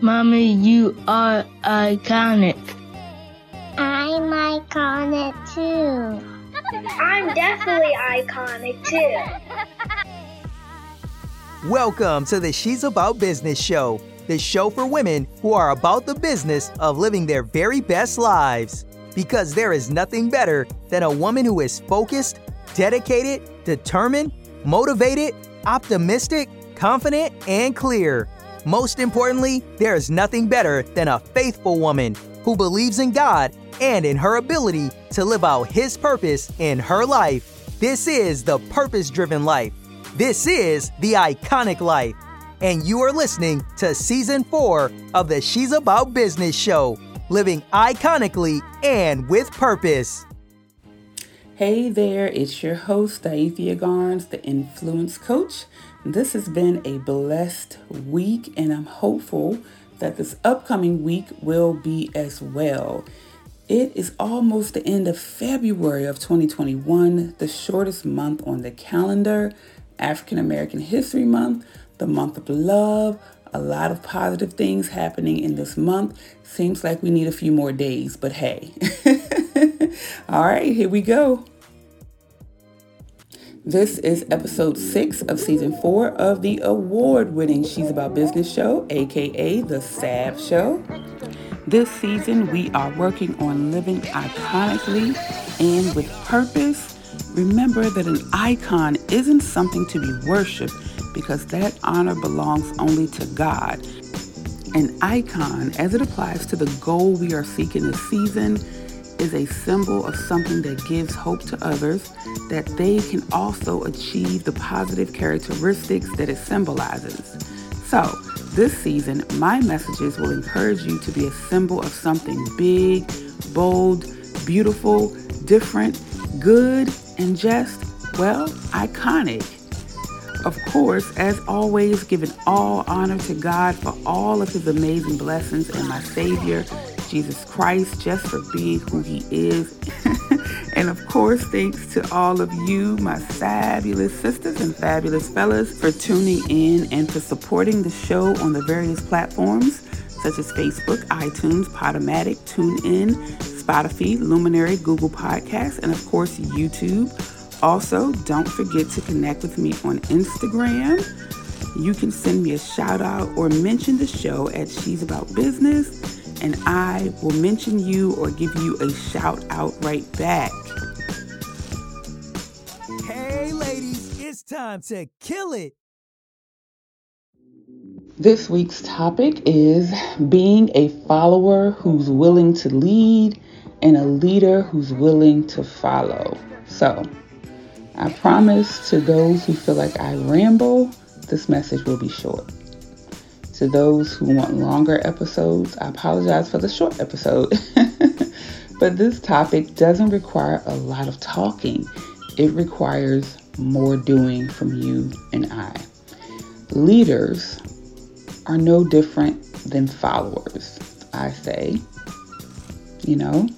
Mommy, you are iconic. I'm iconic too. I'm definitely iconic too. Welcome to the She's About Business show, the show for women who are about the business of living their very best lives. Because there is nothing better than a woman who is focused, dedicated, determined, motivated, optimistic, confident, and clear. Most importantly, there is nothing better than a faithful woman who believes in God and in her ability to live out His purpose in her life. This is the purpose driven life. This is the iconic life. And you are listening to season four of the She's About Business show, living iconically and with purpose. Hey there, it's your host, Diathe Garnes, the Influence Coach. This has been a blessed week, and I'm hopeful that this upcoming week will be as well. It is almost the end of February of 2021, the shortest month on the calendar, African American History Month, the month of love. A lot of positive things happening in this month. Seems like we need a few more days, but hey. All right, here we go. This is episode six of season four of the award winning She's About Business show, aka The SAB Show. This season, we are working on living iconically and with purpose. Remember that an icon isn't something to be worshiped because that honor belongs only to God. An icon, as it applies to the goal we are seeking this season, is a symbol of something that gives hope to others that they can also achieve the positive characteristics that it symbolizes. So, this season, my messages will encourage you to be a symbol of something big, bold, beautiful, different, good, and just, well, iconic. Of course, as always, giving all honor to God for all of his amazing blessings and my Savior, Jesus Christ, just for being who he is. and of course, thanks to all of you, my fabulous sisters and fabulous fellas, for tuning in and for supporting the show on the various platforms such as Facebook, iTunes, Podomatic, TuneIn, Spotify, Luminary, Google Podcasts, and of course, YouTube. Also, don't forget to connect with me on Instagram. You can send me a shout out or mention the show at She's About Business and I will mention you or give you a shout out right back. Hey, ladies, it's time to kill it. This week's topic is being a follower who's willing to lead and a leader who's willing to follow. So, I promise to those who feel like I ramble, this message will be short. To those who want longer episodes, I apologize for the short episode. but this topic doesn't require a lot of talking, it requires more doing from you and I. Leaders are no different than followers, I say. You know,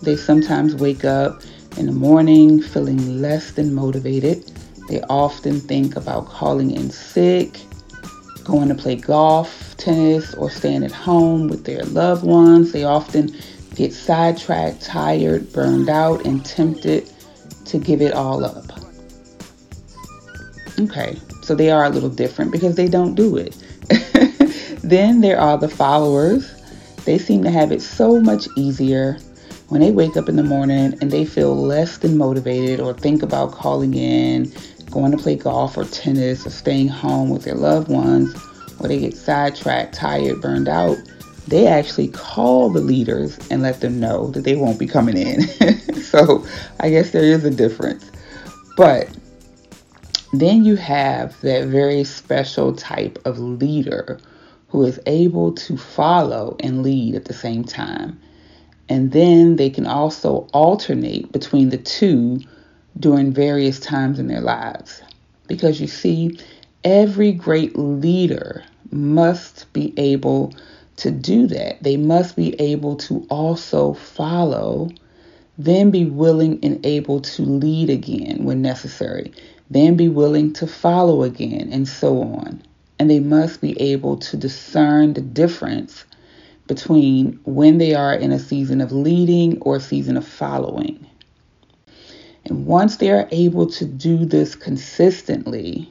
they sometimes wake up in the morning feeling less than motivated. They often think about calling in sick going to play golf, tennis, or staying at home with their loved ones. They often get sidetracked, tired, burned out, and tempted to give it all up. Okay, so they are a little different because they don't do it. then there are the followers. They seem to have it so much easier when they wake up in the morning and they feel less than motivated or think about calling in going to play golf or tennis or staying home with their loved ones, or they get sidetracked, tired, burned out, they actually call the leaders and let them know that they won't be coming in. so I guess there is a difference. But then you have that very special type of leader who is able to follow and lead at the same time. And then they can also alternate between the two during various times in their lives. Because you see, every great leader must be able to do that. They must be able to also follow, then be willing and able to lead again when necessary, then be willing to follow again, and so on. and they must be able to discern the difference between when they are in a season of leading or a season of following. And once they are able to do this consistently,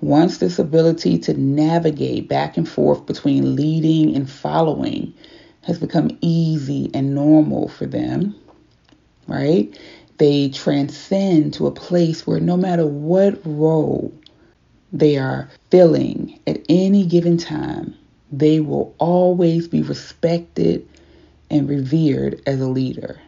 once this ability to navigate back and forth between leading and following has become easy and normal for them, right? They transcend to a place where no matter what role they are filling at any given time, they will always be respected and revered as a leader.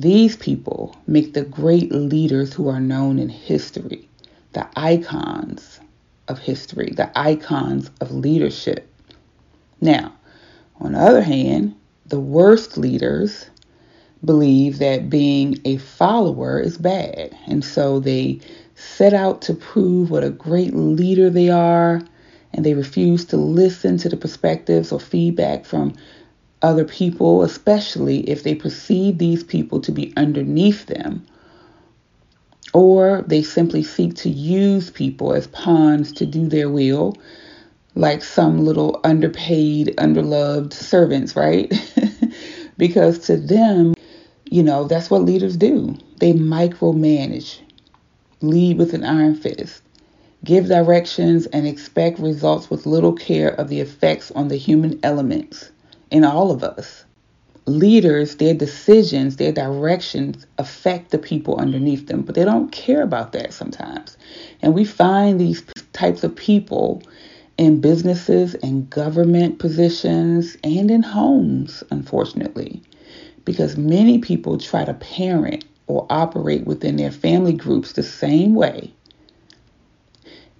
These people make the great leaders who are known in history, the icons of history, the icons of leadership. Now, on the other hand, the worst leaders believe that being a follower is bad. And so they set out to prove what a great leader they are, and they refuse to listen to the perspectives or feedback from other people, especially if they perceive these people to be underneath them. Or they simply seek to use people as pawns to do their will, like some little underpaid, underloved servants, right? because to them, you know, that's what leaders do. They micromanage, lead with an iron fist, give directions, and expect results with little care of the effects on the human elements in all of us. Leaders, their decisions, their directions affect the people underneath them, but they don't care about that sometimes. And we find these types of people in businesses and government positions and in homes, unfortunately, because many people try to parent or operate within their family groups the same way.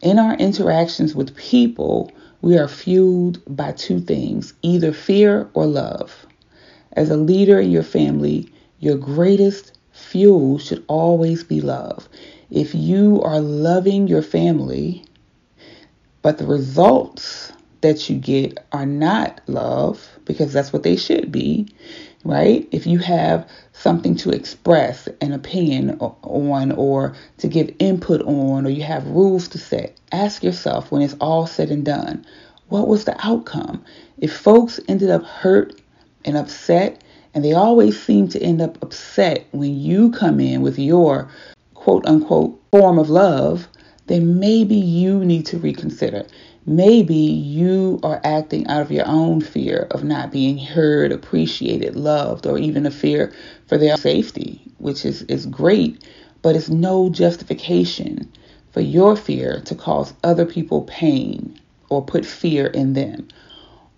In our interactions with people, we are fueled by two things either fear or love. As a leader in your family, your greatest fuel should always be love. If you are loving your family, but the results that you get are not love, because that's what they should be, right? If you have something to express an opinion on or to give input on, or you have rules to set, ask yourself when it's all said and done, what was the outcome? If folks ended up hurt and upset, and they always seem to end up upset when you come in with your quote unquote form of love, then maybe you need to reconsider. Maybe you are acting out of your own fear of not being heard, appreciated, loved, or even a fear for their safety, which is, is great, but it's no justification for your fear to cause other people pain or put fear in them,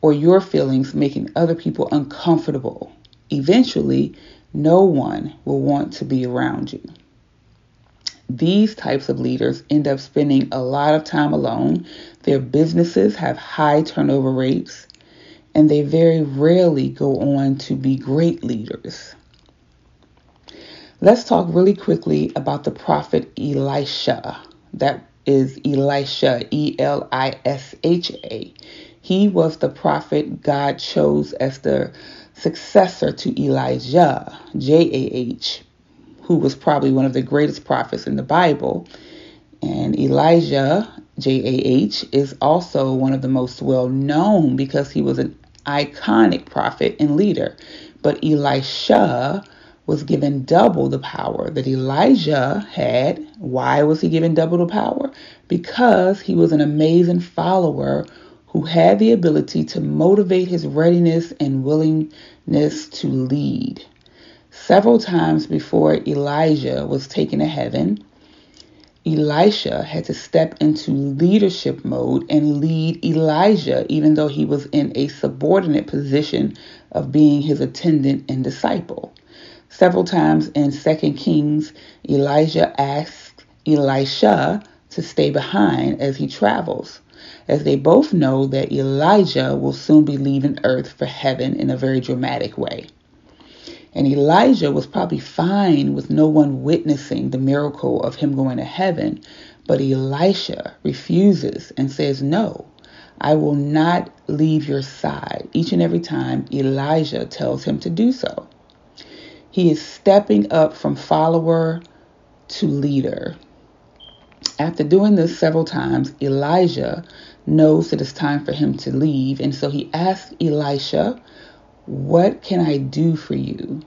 or your feelings making other people uncomfortable. Eventually, no one will want to be around you. These types of leaders end up spending a lot of time alone. Their businesses have high turnover rates, and they very rarely go on to be great leaders. Let's talk really quickly about the prophet Elisha. That is Elisha, E L I S H A. He was the prophet God chose as the successor to Elijah, J A H who was probably one of the greatest prophets in the Bible. And Elijah, J A H, is also one of the most well known because he was an iconic prophet and leader. But Elisha was given double the power that Elijah had. Why was he given double the power? Because he was an amazing follower who had the ability to motivate his readiness and willingness to lead. Several times before Elijah was taken to heaven, Elisha had to step into leadership mode and lead Elijah, even though he was in a subordinate position of being his attendant and disciple. Several times in 2 Kings, Elijah asked Elisha to stay behind as he travels, as they both know that Elijah will soon be leaving earth for heaven in a very dramatic way. And Elijah was probably fine with no one witnessing the miracle of him going to heaven. But Elisha refuses and says, No, I will not leave your side. Each and every time Elijah tells him to do so. He is stepping up from follower to leader. After doing this several times, Elijah knows that it's time for him to leave. And so he asks Elisha, What can I do for you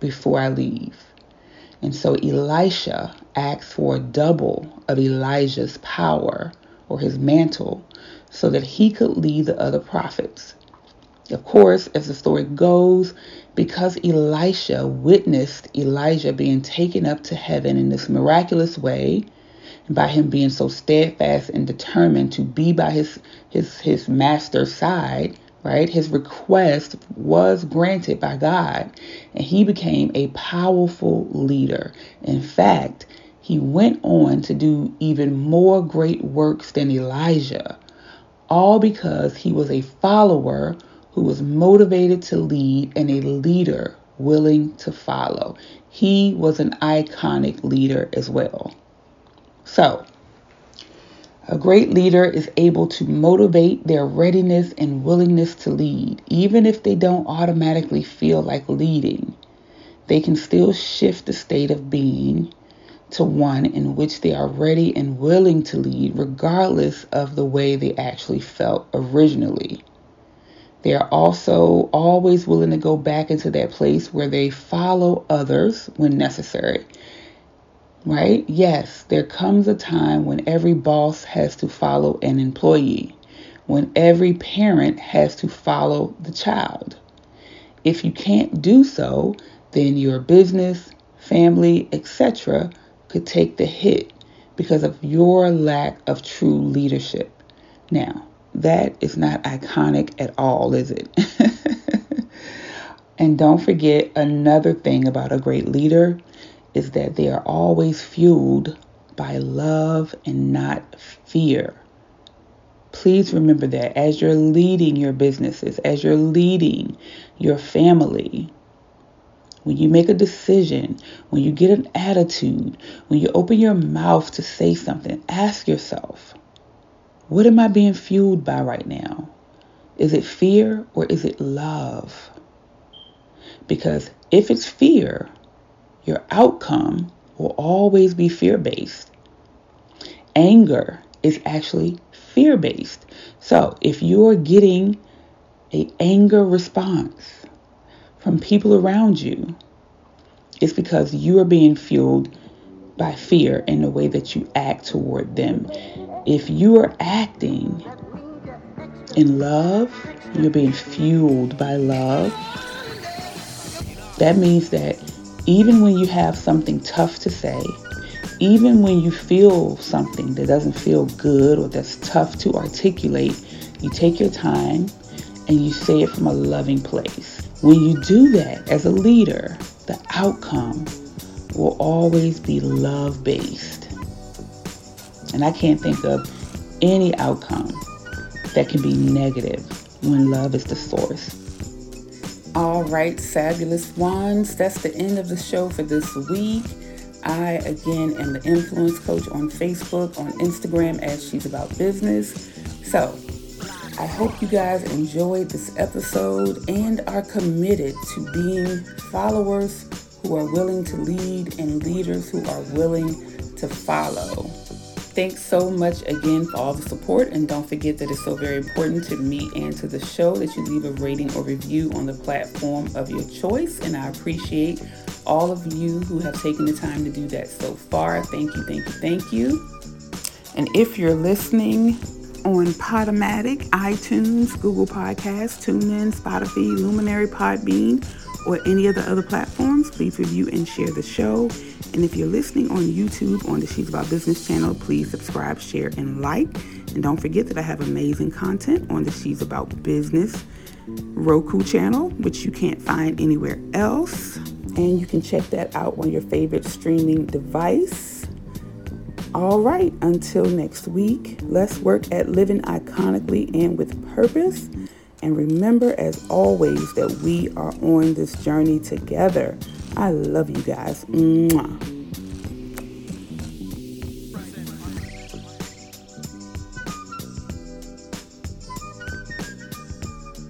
before I leave? And so Elisha asks for a double of Elijah's power or his mantle so that he could lead the other prophets. Of course, as the story goes, because Elisha witnessed Elijah being taken up to heaven in this miraculous way, and by him being so steadfast and determined to be by his his his master's side, right? His request was granted by God, and he became a powerful leader. In fact, he went on to do even more great works than Elijah, all because he was a follower who was motivated to lead and a leader willing to follow. He was an iconic leader as well. So, a great leader is able to motivate their readiness and willingness to lead, even if they don't automatically feel like leading. They can still shift the state of being to one in which they are ready and willing to lead, regardless of the way they actually felt originally. They are also always willing to go back into that place where they follow others when necessary. Right? Yes, there comes a time when every boss has to follow an employee, when every parent has to follow the child. If you can't do so, then your business, family, etc., could take the hit because of your lack of true leadership. Now, that is not iconic at all, is it? and don't forget another thing about a great leader is that they are always fueled by love and not fear. Please remember that as you're leading your businesses, as you're leading your family, when you make a decision, when you get an attitude, when you open your mouth to say something, ask yourself, what am I being fueled by right now? Is it fear or is it love? Because if it's fear, your outcome will always be fear based. Anger is actually fear based. So if you're getting a anger response from people around you, it's because you are being fueled by fear in the way that you act toward them. If you are acting in love, you're being fueled by love. That means that even when you have something tough to say, even when you feel something that doesn't feel good or that's tough to articulate, you take your time and you say it from a loving place. When you do that as a leader, the outcome will always be love based. And I can't think of any outcome that can be negative when love is the source. All right, fabulous ones. That's the end of the show for this week. I, again, am the influence coach on Facebook, on Instagram, as She's About Business. So, I hope you guys enjoyed this episode and are committed to being followers who are willing to lead and leaders who are willing to follow. Thanks so much again for all the support, and don't forget that it's so very important to me and to the show that you leave a rating or review on the platform of your choice. And I appreciate all of you who have taken the time to do that so far. Thank you, thank you, thank you. And if you're listening on Podomatic, iTunes, Google Podcasts, TuneIn, Spotify, Luminary, Podbean, or any of the other platforms, please review and share the show. And if you're listening on YouTube on the She's About Business channel, please subscribe, share, and like. And don't forget that I have amazing content on the She's About Business Roku channel, which you can't find anywhere else. And you can check that out on your favorite streaming device. All right, until next week, let's work at living iconically and with purpose. And remember, as always, that we are on this journey together. I love you guys. Mwah.